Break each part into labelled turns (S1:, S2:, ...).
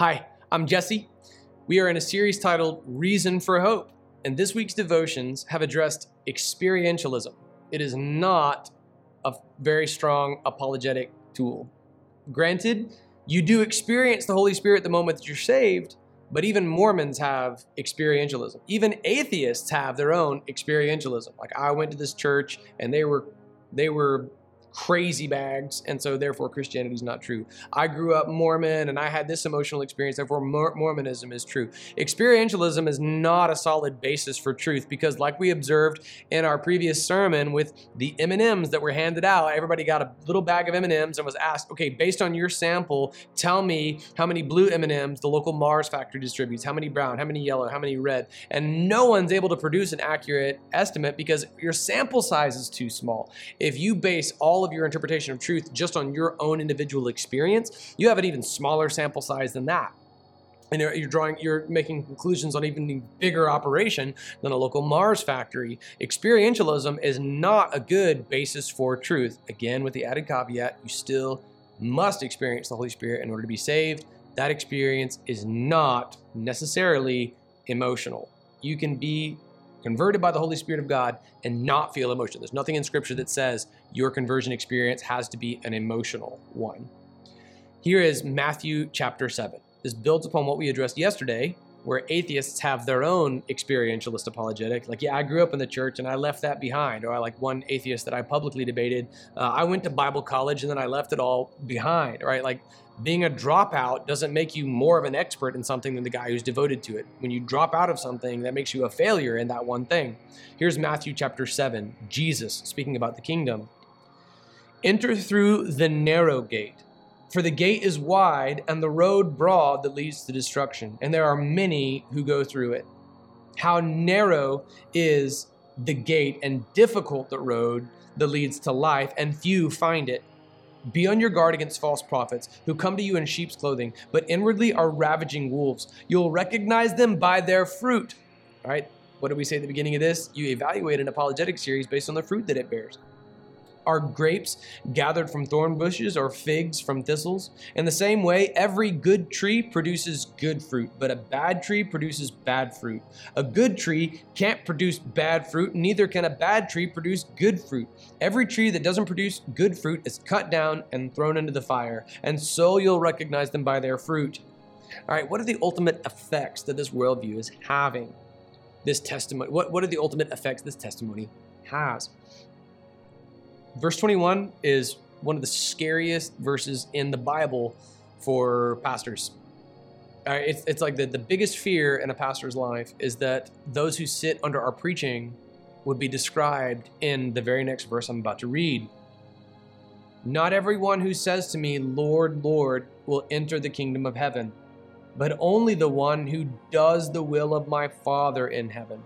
S1: Hi, I'm Jesse. We are in a series titled Reason for Hope, and this week's devotions have addressed experientialism. It is not a very strong apologetic tool. Granted, you do experience the Holy Spirit the moment that you're saved, but even Mormons have experientialism. Even atheists have their own experientialism. Like I went to this church and they were they were crazy bags, and so therefore Christianity is not true. I grew up Mormon and I had this emotional experience, therefore Mormonism is true. Experientialism is not a solid basis for truth because, like we observed in our previous sermon with the M&Ms that were handed out, everybody got a little bag of M&Ms and was asked, okay, based on your sample, tell me how many blue M&Ms the local Mars factory distributes, how many brown, how many yellow, how many red, and no one's able to produce an accurate estimate because your sample size is too small. If you base all all of your interpretation of truth just on your own individual experience, you have an even smaller sample size than that. And you're drawing, you're making conclusions on even bigger operation than a local Mars factory. Experientialism is not a good basis for truth. Again, with the added caveat, you still must experience the Holy Spirit in order to be saved. That experience is not necessarily emotional. You can be converted by the Holy Spirit of God and not feel emotion. There's nothing in Scripture that says your conversion experience has to be an emotional one. Here is Matthew chapter 7. This builds upon what we addressed yesterday, where atheists have their own experientialist apologetic. Like, yeah, I grew up in the church and I left that behind. Or like one atheist that I publicly debated. Uh, I went to Bible college and then I left it all behind. Right? Like, being a dropout doesn't make you more of an expert in something than the guy who's devoted to it. When you drop out of something, that makes you a failure in that one thing. Here's Matthew chapter 7, Jesus speaking about the kingdom. Enter through the narrow gate, for the gate is wide and the road broad that leads to destruction, and there are many who go through it. How narrow is the gate and difficult the road that leads to life, and few find it. Be on your guard against false prophets who come to you in sheep's clothing, but inwardly are ravaging wolves. You'll recognize them by their fruit. All right, what did we say at the beginning of this? You evaluate an apologetic series based on the fruit that it bears. Are grapes gathered from thorn bushes or figs from thistles? In the same way, every good tree produces good fruit, but a bad tree produces bad fruit. A good tree can't produce bad fruit, neither can a bad tree produce good fruit. Every tree that doesn't produce good fruit is cut down and thrown into the fire, and so you'll recognize them by their fruit. All right, what are the ultimate effects that this worldview is having? This testimony, what, what are the ultimate effects this testimony has? Verse 21 is one of the scariest verses in the Bible for pastors. Uh, it's, it's like the, the biggest fear in a pastor's life is that those who sit under our preaching would be described in the very next verse I'm about to read. Not everyone who says to me, Lord, Lord, will enter the kingdom of heaven, but only the one who does the will of my Father in heaven.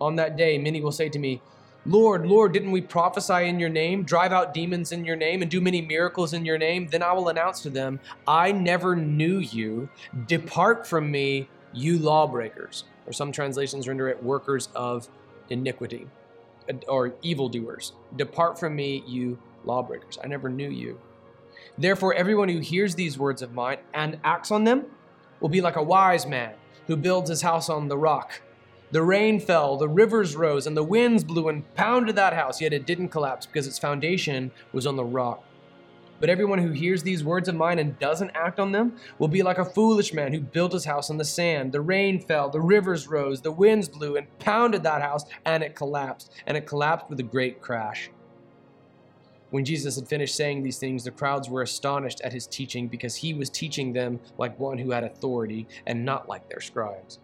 S1: On that day, many will say to me, Lord, Lord, didn't we prophesy in your name, drive out demons in your name, and do many miracles in your name? Then I will announce to them, I never knew you. Depart from me, you lawbreakers. Or some translations render it workers of iniquity or evildoers. Depart from me, you lawbreakers. I never knew you. Therefore, everyone who hears these words of mine and acts on them will be like a wise man who builds his house on the rock. The rain fell, the rivers rose, and the winds blew and pounded that house, yet it didn't collapse because its foundation was on the rock. But everyone who hears these words of mine and doesn't act on them will be like a foolish man who built his house on the sand. The rain fell, the rivers rose, the winds blew and pounded that house, and it collapsed. And it collapsed with a great crash. When Jesus had finished saying these things, the crowds were astonished at his teaching because he was teaching them like one who had authority and not like their scribes.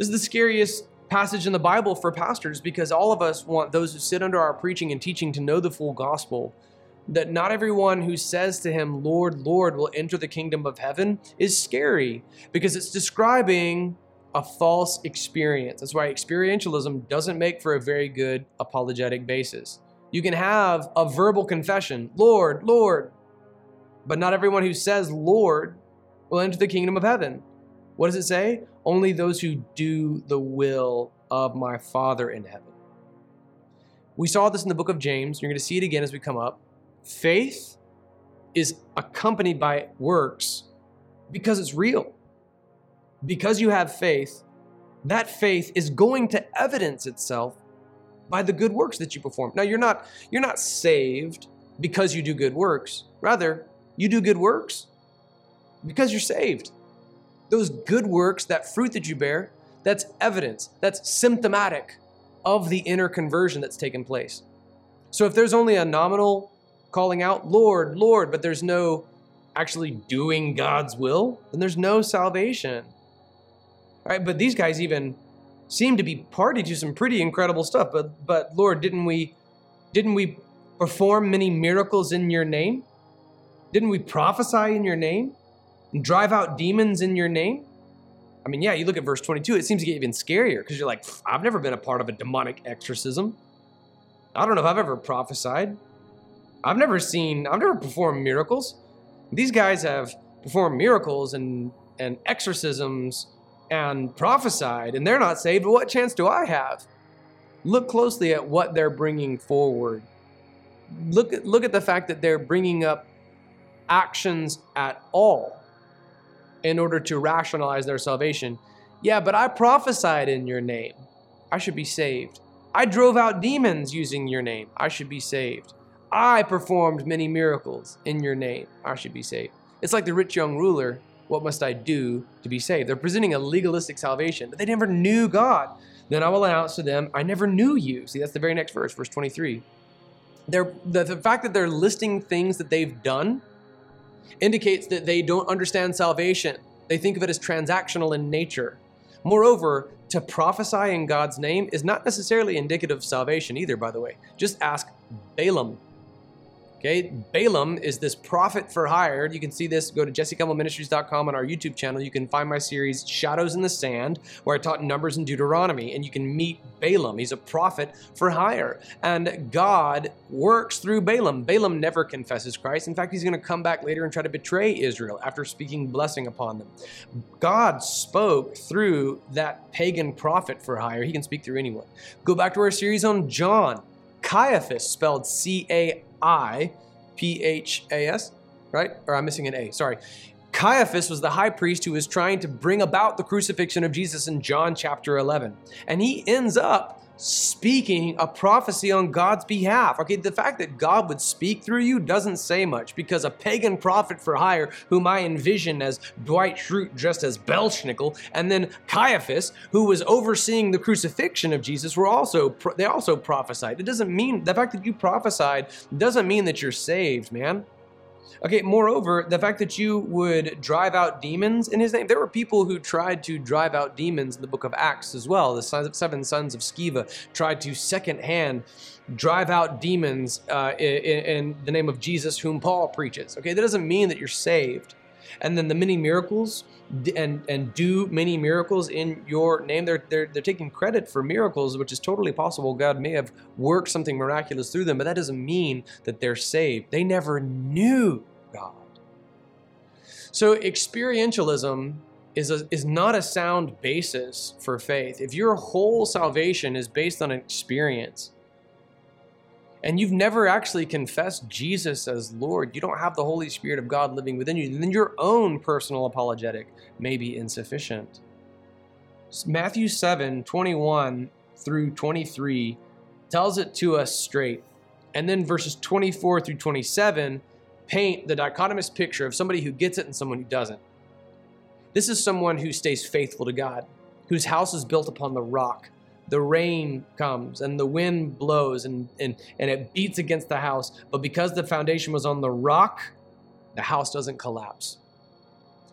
S1: This is the scariest passage in the Bible for pastors because all of us want those who sit under our preaching and teaching to know the full gospel. That not everyone who says to him, Lord, Lord, will enter the kingdom of heaven is scary because it's describing a false experience. That's why experientialism doesn't make for a very good apologetic basis. You can have a verbal confession, Lord, Lord, but not everyone who says Lord will enter the kingdom of heaven. What does it say? Only those who do the will of my Father in heaven. We saw this in the book of James. You're going to see it again as we come up. Faith is accompanied by works Because it's real. Because you have faith, that faith is going to evidence itself by the good works that you perform. Now you're not you're not saved because you do good works. Rather, you do good works because you're saved. Those good works, that fruit that you bear, that's evidence, that's symptomatic of the inner conversion that's taken place. So if there's only a nominal calling out, Lord, Lord, but there's no actually doing God's will, then there's no salvation. All right, but these guys even seem to be party to some pretty incredible stuff. But but Lord, didn't we didn't we perform many miracles in your name? Didn't we prophesy in your name? And drive out demons in your name? I mean, yeah, you look at verse 22, it seems to get even scarier because you're like, I've never been a part of a demonic exorcism. I don't know if I've ever prophesied. I've never seen, I've never performed miracles. These guys have performed miracles and, and exorcisms and prophesied, and they're not saved. But what chance do I have? Look closely at what they're bringing forward. Look look at the fact that they're bringing up actions at all in order to rationalize their salvation. Yeah, but I prophesied in your name. I should be saved. I drove out demons using your name. I should be saved. I performed many miracles in your name. I should be saved. It's like the rich young ruler. What must I do to be saved? They're presenting a legalistic salvation, but they never knew God. Then I will announce to them, I never knew you. See, that's the very next verse, verse 23. They're, the, the fact that they're listing things that they've done indicates that they don't understand salvation. They think of it as transactional in nature. Moreover, to prophesy in God's name is not necessarily indicative of salvation either, by the way. Just ask Balaam Okay, Balaam is this prophet for hire. You can see this. Go to jessecampbellministries.com on our YouTube channel. You can find my series Shadows in the Sand, where I taught Numbers and Deuteronomy, and you can meet Balaam. He's a prophet for hire, and God works through Balaam. Balaam never confesses Christ. In fact, he's going to come back later and try to betray Israel after speaking blessing upon them. God spoke through that pagan prophet for hire. He can speak through anyone. Go back to our series on John. Caiaphas, spelled C A I P H A S, right? Or I'm missing an A, sorry. Caiaphas was the high priest who was trying to bring about the crucifixion of Jesus in John chapter 11. And he ends up speaking a prophecy on God's behalf. Okay, the fact that God would speak through you doesn't say much because a pagan prophet for hire, whom I envision as Dwight Schrute dressed as Belsnickel, and then Caiaphas, who was overseeing the crucifixion of Jesus, were also they also prophesied. It doesn't mean the fact that you prophesied doesn't mean that you're saved, man. Okay, moreover, the fact that you would drive out demons in his name, there were people who tried to drive out demons in the book of Acts as well. The seven sons of Sceva tried to secondhand drive out demons uh, in, in the name of Jesus, whom Paul preaches. Okay, that doesn't mean that you're saved. And then the many miracles and and do many miracles in your name. They're they're they're taking credit for miracles, which is totally possible. God may have worked something miraculous through them, but that doesn't mean that they're saved. They never knew God. So experientialism is, a, is not a sound basis for faith. If your whole salvation is based on experience, and you've never actually confessed Jesus as Lord, you don't have the Holy Spirit of God living within you, then your own personal apologetic may be insufficient. Matthew 7 21 through 23 tells it to us straight. And then verses 24 through 27 paint the dichotomous picture of somebody who gets it and someone who doesn't. This is someone who stays faithful to God, whose house is built upon the rock. The rain comes and the wind blows and, and, and it beats against the house. But because the foundation was on the rock, the house doesn't collapse.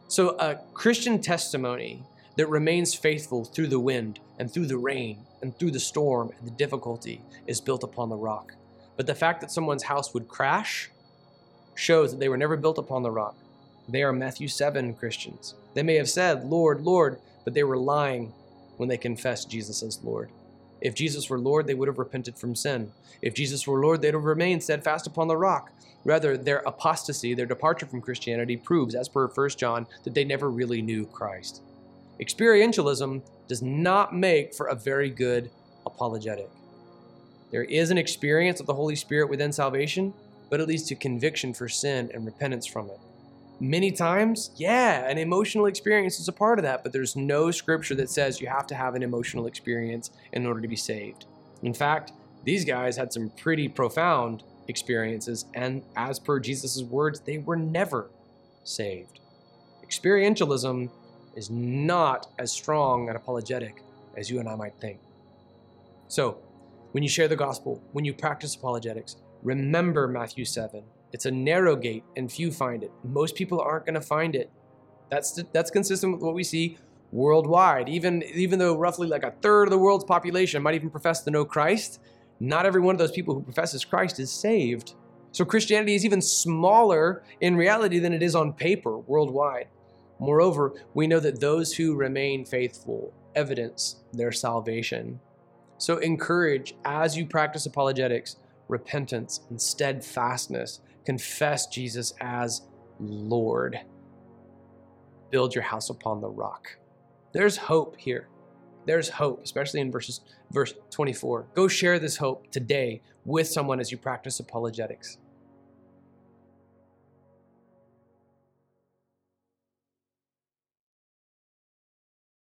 S1: So, a Christian testimony that remains faithful through the wind and through the rain and through the storm and the difficulty is built upon the rock. But the fact that someone's house would crash shows that they were never built upon the rock. They are Matthew 7 Christians. They may have said, Lord, Lord, but they were lying when they confessed Jesus as Lord. If Jesus were Lord, they would have repented from sin. If Jesus were Lord, they'd have remained steadfast upon the rock. Rather, their apostasy, their departure from Christianity, proves, as per 1 John, that they never really knew Christ. Experientialism does not make for a very good apologetic. There is an experience of the Holy Spirit within salvation, but it leads to conviction for sin and repentance from it. Many times, yeah, an emotional experience is a part of that, but there's no scripture that says you have to have an emotional experience in order to be saved. In fact, these guys had some pretty profound experiences, and as per Jesus' words, they were never saved. Experientialism is not as strong and apologetic as you and I might think. So, when you share the gospel, when you practice apologetics, remember Matthew 7 it's a narrow gate, and few find it. Most people aren't going to find it. That's that's consistent with what we see worldwide. Even even though roughly like a third of the world's population might even profess to know Christ, not every one of those people who professes Christ is saved. So Christianity is even smaller in reality than it is on paper worldwide. Moreover, we know that those who remain faithful evidence their salvation. So encourage as you practice apologetics repentance and steadfastness confess Jesus as Lord. Build your house upon the rock. There's hope here. There's hope, especially in verses verse 24. Go share this hope today with someone as you practice apologetics.